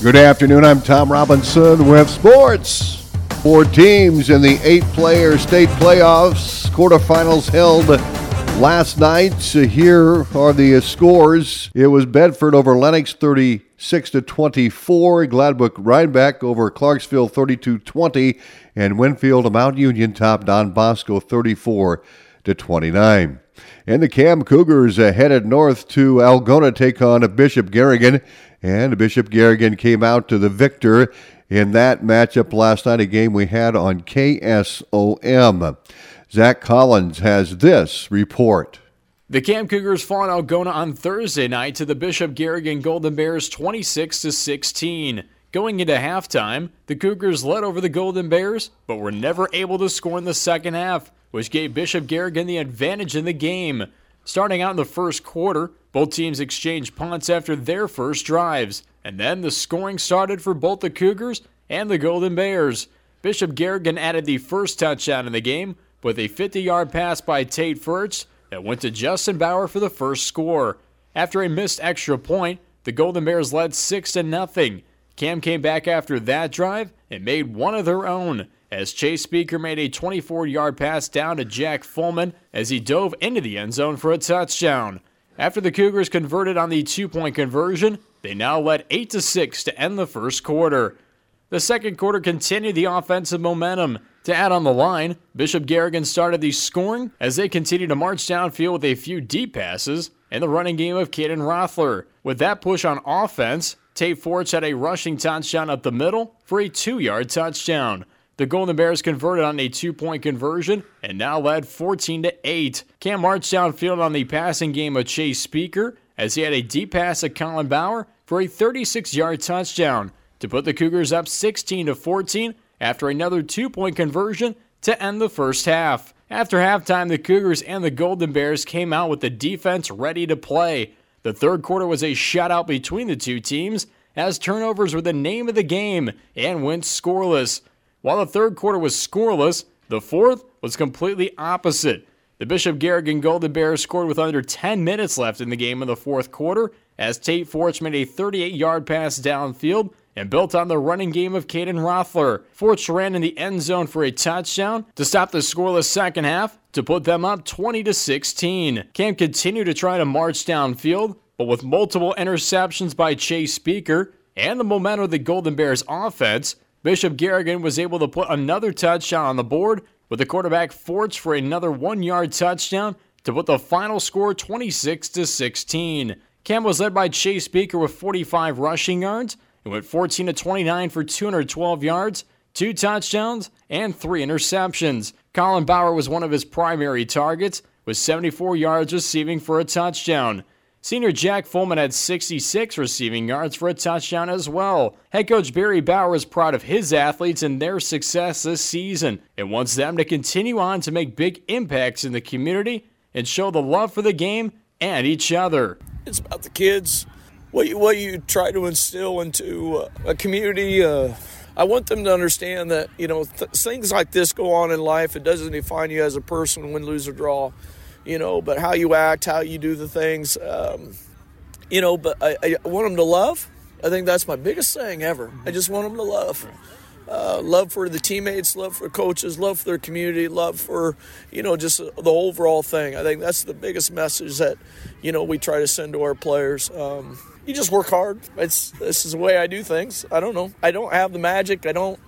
Good afternoon. I'm Tom Robinson with sports. Four teams in the eight player state playoffs. Quarterfinals held last night. So here are the scores. It was Bedford over Lenox 36 to 24, Gladbrook Reinbeck over Clarksville 32 20, and Winfield Mount Union top Don Bosco 34 to 29. And the Cam Cougars headed north to Algona take on Bishop Garrigan. And Bishop Garrigan came out to the victor in that matchup last night, a game we had on KSOM. Zach Collins has this report. The Cam Cougars fought Algona on Thursday night to the Bishop Garrigan Golden Bears 26 to 16. Going into halftime, the Cougars led over the Golden Bears, but were never able to score in the second half, which gave Bishop Garrigan the advantage in the game. Starting out in the first quarter, both teams exchanged punts after their first drives, and then the scoring started for both the Cougars and the Golden Bears. Bishop Garrigan added the first touchdown in the game with a 50 yard pass by Tate Furch that went to Justin Bauer for the first score. After a missed extra point, the Golden Bears led 6 to nothing. Cam came back after that drive and made one of their own as Chase Speaker made a 24 yard pass down to Jack Fullman as he dove into the end zone for a touchdown. After the Cougars converted on the two point conversion, they now led 8 to 6 to end the first quarter. The second quarter continued the offensive momentum. To add on the line, Bishop Garrigan started the scoring as they continued to march downfield with a few deep passes and the running game of Caden Rothler. With that push on offense, Tate Forts had a rushing touchdown up the middle for a two yard touchdown. The Golden Bears converted on a two point conversion and now led 14 to 8. Cam marched downfield on the passing game of Chase Speaker as he had a deep pass to Colin Bauer for a 36 yard touchdown to put the Cougars up 16 to 14 after another two point conversion to end the first half. After halftime, the Cougars and the Golden Bears came out with the defense ready to play. The third quarter was a shutout between the two teams as turnovers were the name of the game and went scoreless. While the third quarter was scoreless, the fourth was completely opposite. The Bishop Garrigan Golden Bears scored with under 10 minutes left in the game in the fourth quarter as Tate Forch made a 38 yard pass downfield and built on the running game of Caden Rothler. Forch ran in the end zone for a touchdown to stop the scoreless second half to put them up 20 to 16. Cam continued to try to march downfield, but with multiple interceptions by Chase Speaker and the momentum of the Golden Bears offense, Bishop Garrigan was able to put another touchdown on the board with the quarterback Forts for another one yard touchdown to put the final score 26 to 16. Cam was led by Chase Speaker with 45 rushing yards and went 14 to 29 for 212 yards, two touchdowns, and three interceptions. Colin Bauer was one of his primary targets with 74 yards receiving for a touchdown. Senior Jack Fullman had 66 receiving yards for a touchdown as well. Head coach Barry Bauer is proud of his athletes and their success this season and wants them to continue on to make big impacts in the community and show the love for the game and each other. It's about the kids, what you, what you try to instill into uh, a community. Uh, I want them to understand that, you know, th- things like this go on in life. It doesn't define you as a person, win, lose, or draw you know, but how you act, how you do the things, um, you know, but I, I, want them to love. I think that's my biggest thing ever. I just want them to love. Uh, love for the teammates, love for coaches, love for their community, love for, you know, just the overall thing. I think that's the biggest message that, you know, we try to send to our players. Um, you just work hard. It's this is the way I do things. I don't know. I don't have the magic. I don't.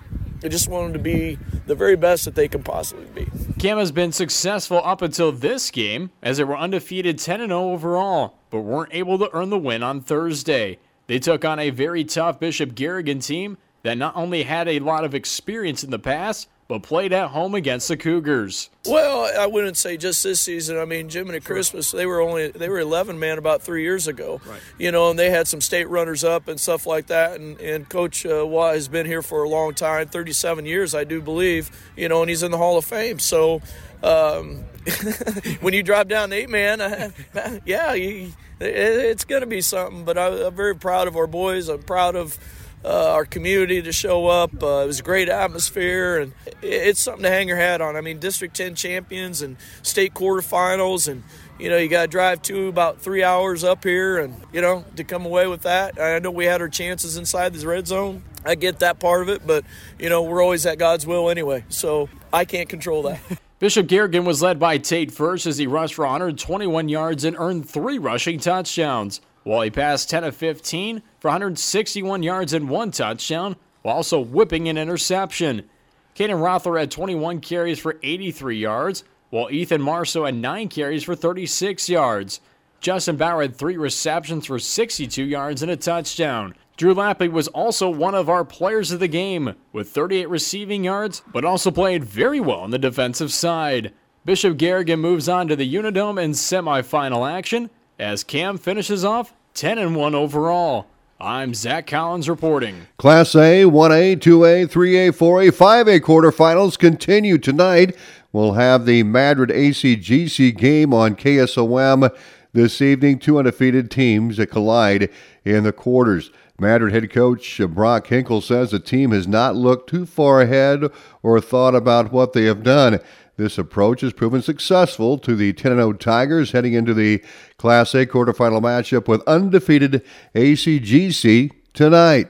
I just want them to be the very best that they can possibly be. Cam has been successful up until this game, as they were undefeated 10 0 overall, but weren't able to earn the win on Thursday. They took on a very tough Bishop Garrigan team that not only had a lot of experience in the past, but played at home against the Cougars. Well, I wouldn't say just this season. I mean, Jim and Christmas, they were only they were 11 man about three years ago. Right. You know, and they had some state runners up and stuff like that. And, and Coach uh, Watt has been here for a long time, 37 years, I do believe. You know, and he's in the Hall of Fame. So. Um, when you drop down to eight man, yeah, you, it, it's going to be something. But I, I'm very proud of our boys. I'm proud of uh, our community to show up. Uh, it was a great atmosphere, and it's something to hang your hat on. I mean, District 10 champions and state quarterfinals, and you know, you got to drive to about three hours up here and, you know, to come away with that. I know we had our chances inside this red zone. I get that part of it, but, you know, we're always at God's will anyway. So I can't control that. Bishop Garrigan was led by Tate First as he rushed for 121 yards and earned three rushing touchdowns, while he passed 10 of 15 for 161 yards and one touchdown, while also whipping an interception. Caden Rothler had 21 carries for 83 yards, while Ethan Marso had 9 carries for 36 yards. Justin Bauer had 3 receptions for 62 yards and a touchdown. Drew Lappy was also one of our players of the game, with 38 receiving yards, but also played very well on the defensive side. Bishop Garrigan moves on to the Unidome in semifinal action as Cam finishes off 10 and 1 overall. I'm Zach Collins reporting. Class A, 1A, 2A, 3A, 4A, 5A quarterfinals continue tonight. We'll have the Madrid ACGC game on KSOM this evening. Two undefeated teams that collide in the quarters. Madrid head coach Brock Hinkle says the team has not looked too far ahead or thought about what they have done. This approach has proven successful to the 10 0 Tigers heading into the Class A quarterfinal matchup with undefeated ACGC tonight.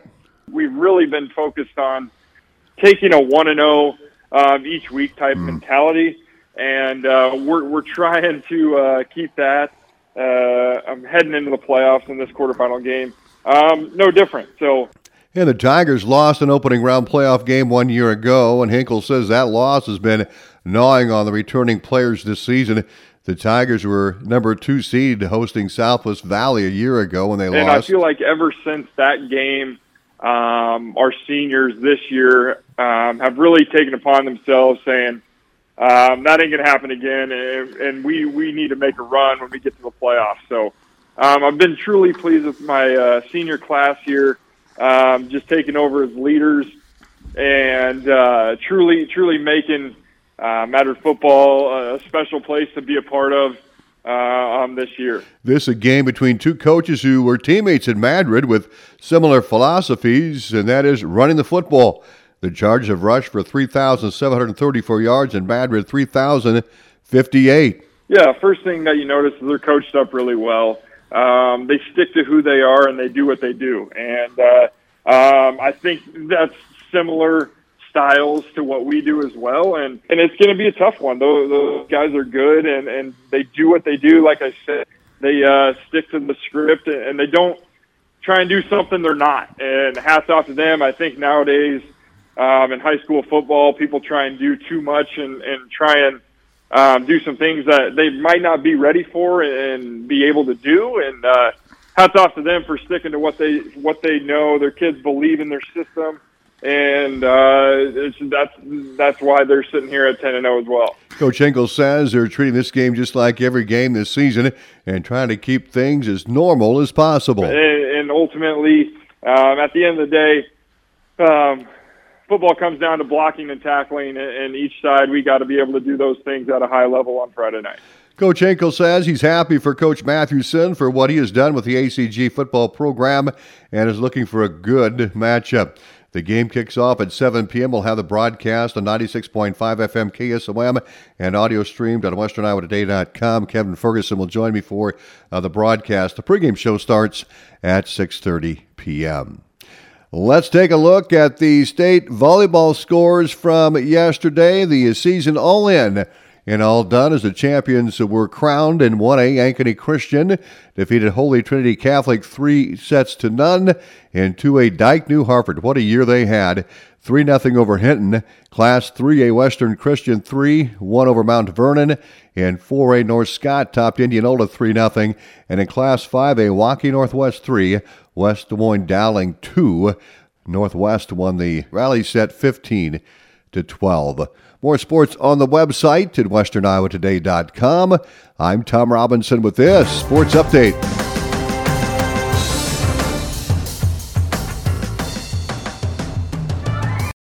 We've really been focused on taking a 1 0 uh, each week type mm. mentality, and uh, we're, we're trying to uh, keep that. Uh, I'm heading into the playoffs in this quarterfinal game. Um, no different. So and the Tigers lost an opening round playoff game one year ago, and Hinkle says that loss has been gnawing on the returning players this season. The Tigers were number two seed hosting Southwest Valley a year ago when they and lost. And I feel like ever since that game, um, our seniors this year um, have really taken upon themselves saying, um, that ain't going to happen again, and, and, we, we need to make a run when we get to the playoffs. So um, I've been truly pleased with my uh, senior class here um, just taking over as leaders and uh, truly, truly making uh, Madrid football a special place to be a part of uh, um, this year. This a game between two coaches who were teammates in Madrid with similar philosophies, and that is running the football. The Chargers have rushed for 3,734 yards and Madrid 3,058. Yeah, first thing that you notice is they're coached up really well um, they stick to who they are and they do what they do. And uh, um, I think that's similar styles to what we do as well. And, and it's going to be a tough one. Those, those guys are good and, and they do what they do. Like I said, they uh, stick to the script and they don't try and do something they're not. And hats off to them. I think nowadays um, in high school football, people try and do too much and, and try and um, do some things that they might not be ready for and be able to do. And uh, hats off to them for sticking to what they what they know. Their kids believe in their system, and uh, that's that's why they're sitting here at ten and zero oh as well. Coach Hinkle says they're treating this game just like every game this season and trying to keep things as normal as possible. And, and ultimately, um, at the end of the day. Um, football comes down to blocking and tackling, and each side we got to be able to do those things at a high level on Friday night. Coach Hinkle says he's happy for Coach Mathewson for what he has done with the ACG football program and is looking for a good matchup. The game kicks off at 7 p.m. We'll have the broadcast on 96.5 FM KSOM and audio streamed on westerniowatoday.com. Kevin Ferguson will join me for uh, the broadcast. The pregame show starts at 6.30 p.m. Let's take a look at the state volleyball scores from yesterday. The season all in and all done as the champions were crowned in 1A. Ankeny Christian defeated Holy Trinity Catholic three sets to none. In 2A, Dike New Hartford. What a year they had. 3 0 over Hinton. Class 3A Western Christian 3, 1 over Mount Vernon. In 4A North Scott topped Indianola 3 0. And in Class 5A Waukee Northwest 3, West Des Moines Dowling 2. Northwest won the rally set 15 to 12. More sports on the website at westerniowatoday.com. I'm Tom Robinson with this Sports Update.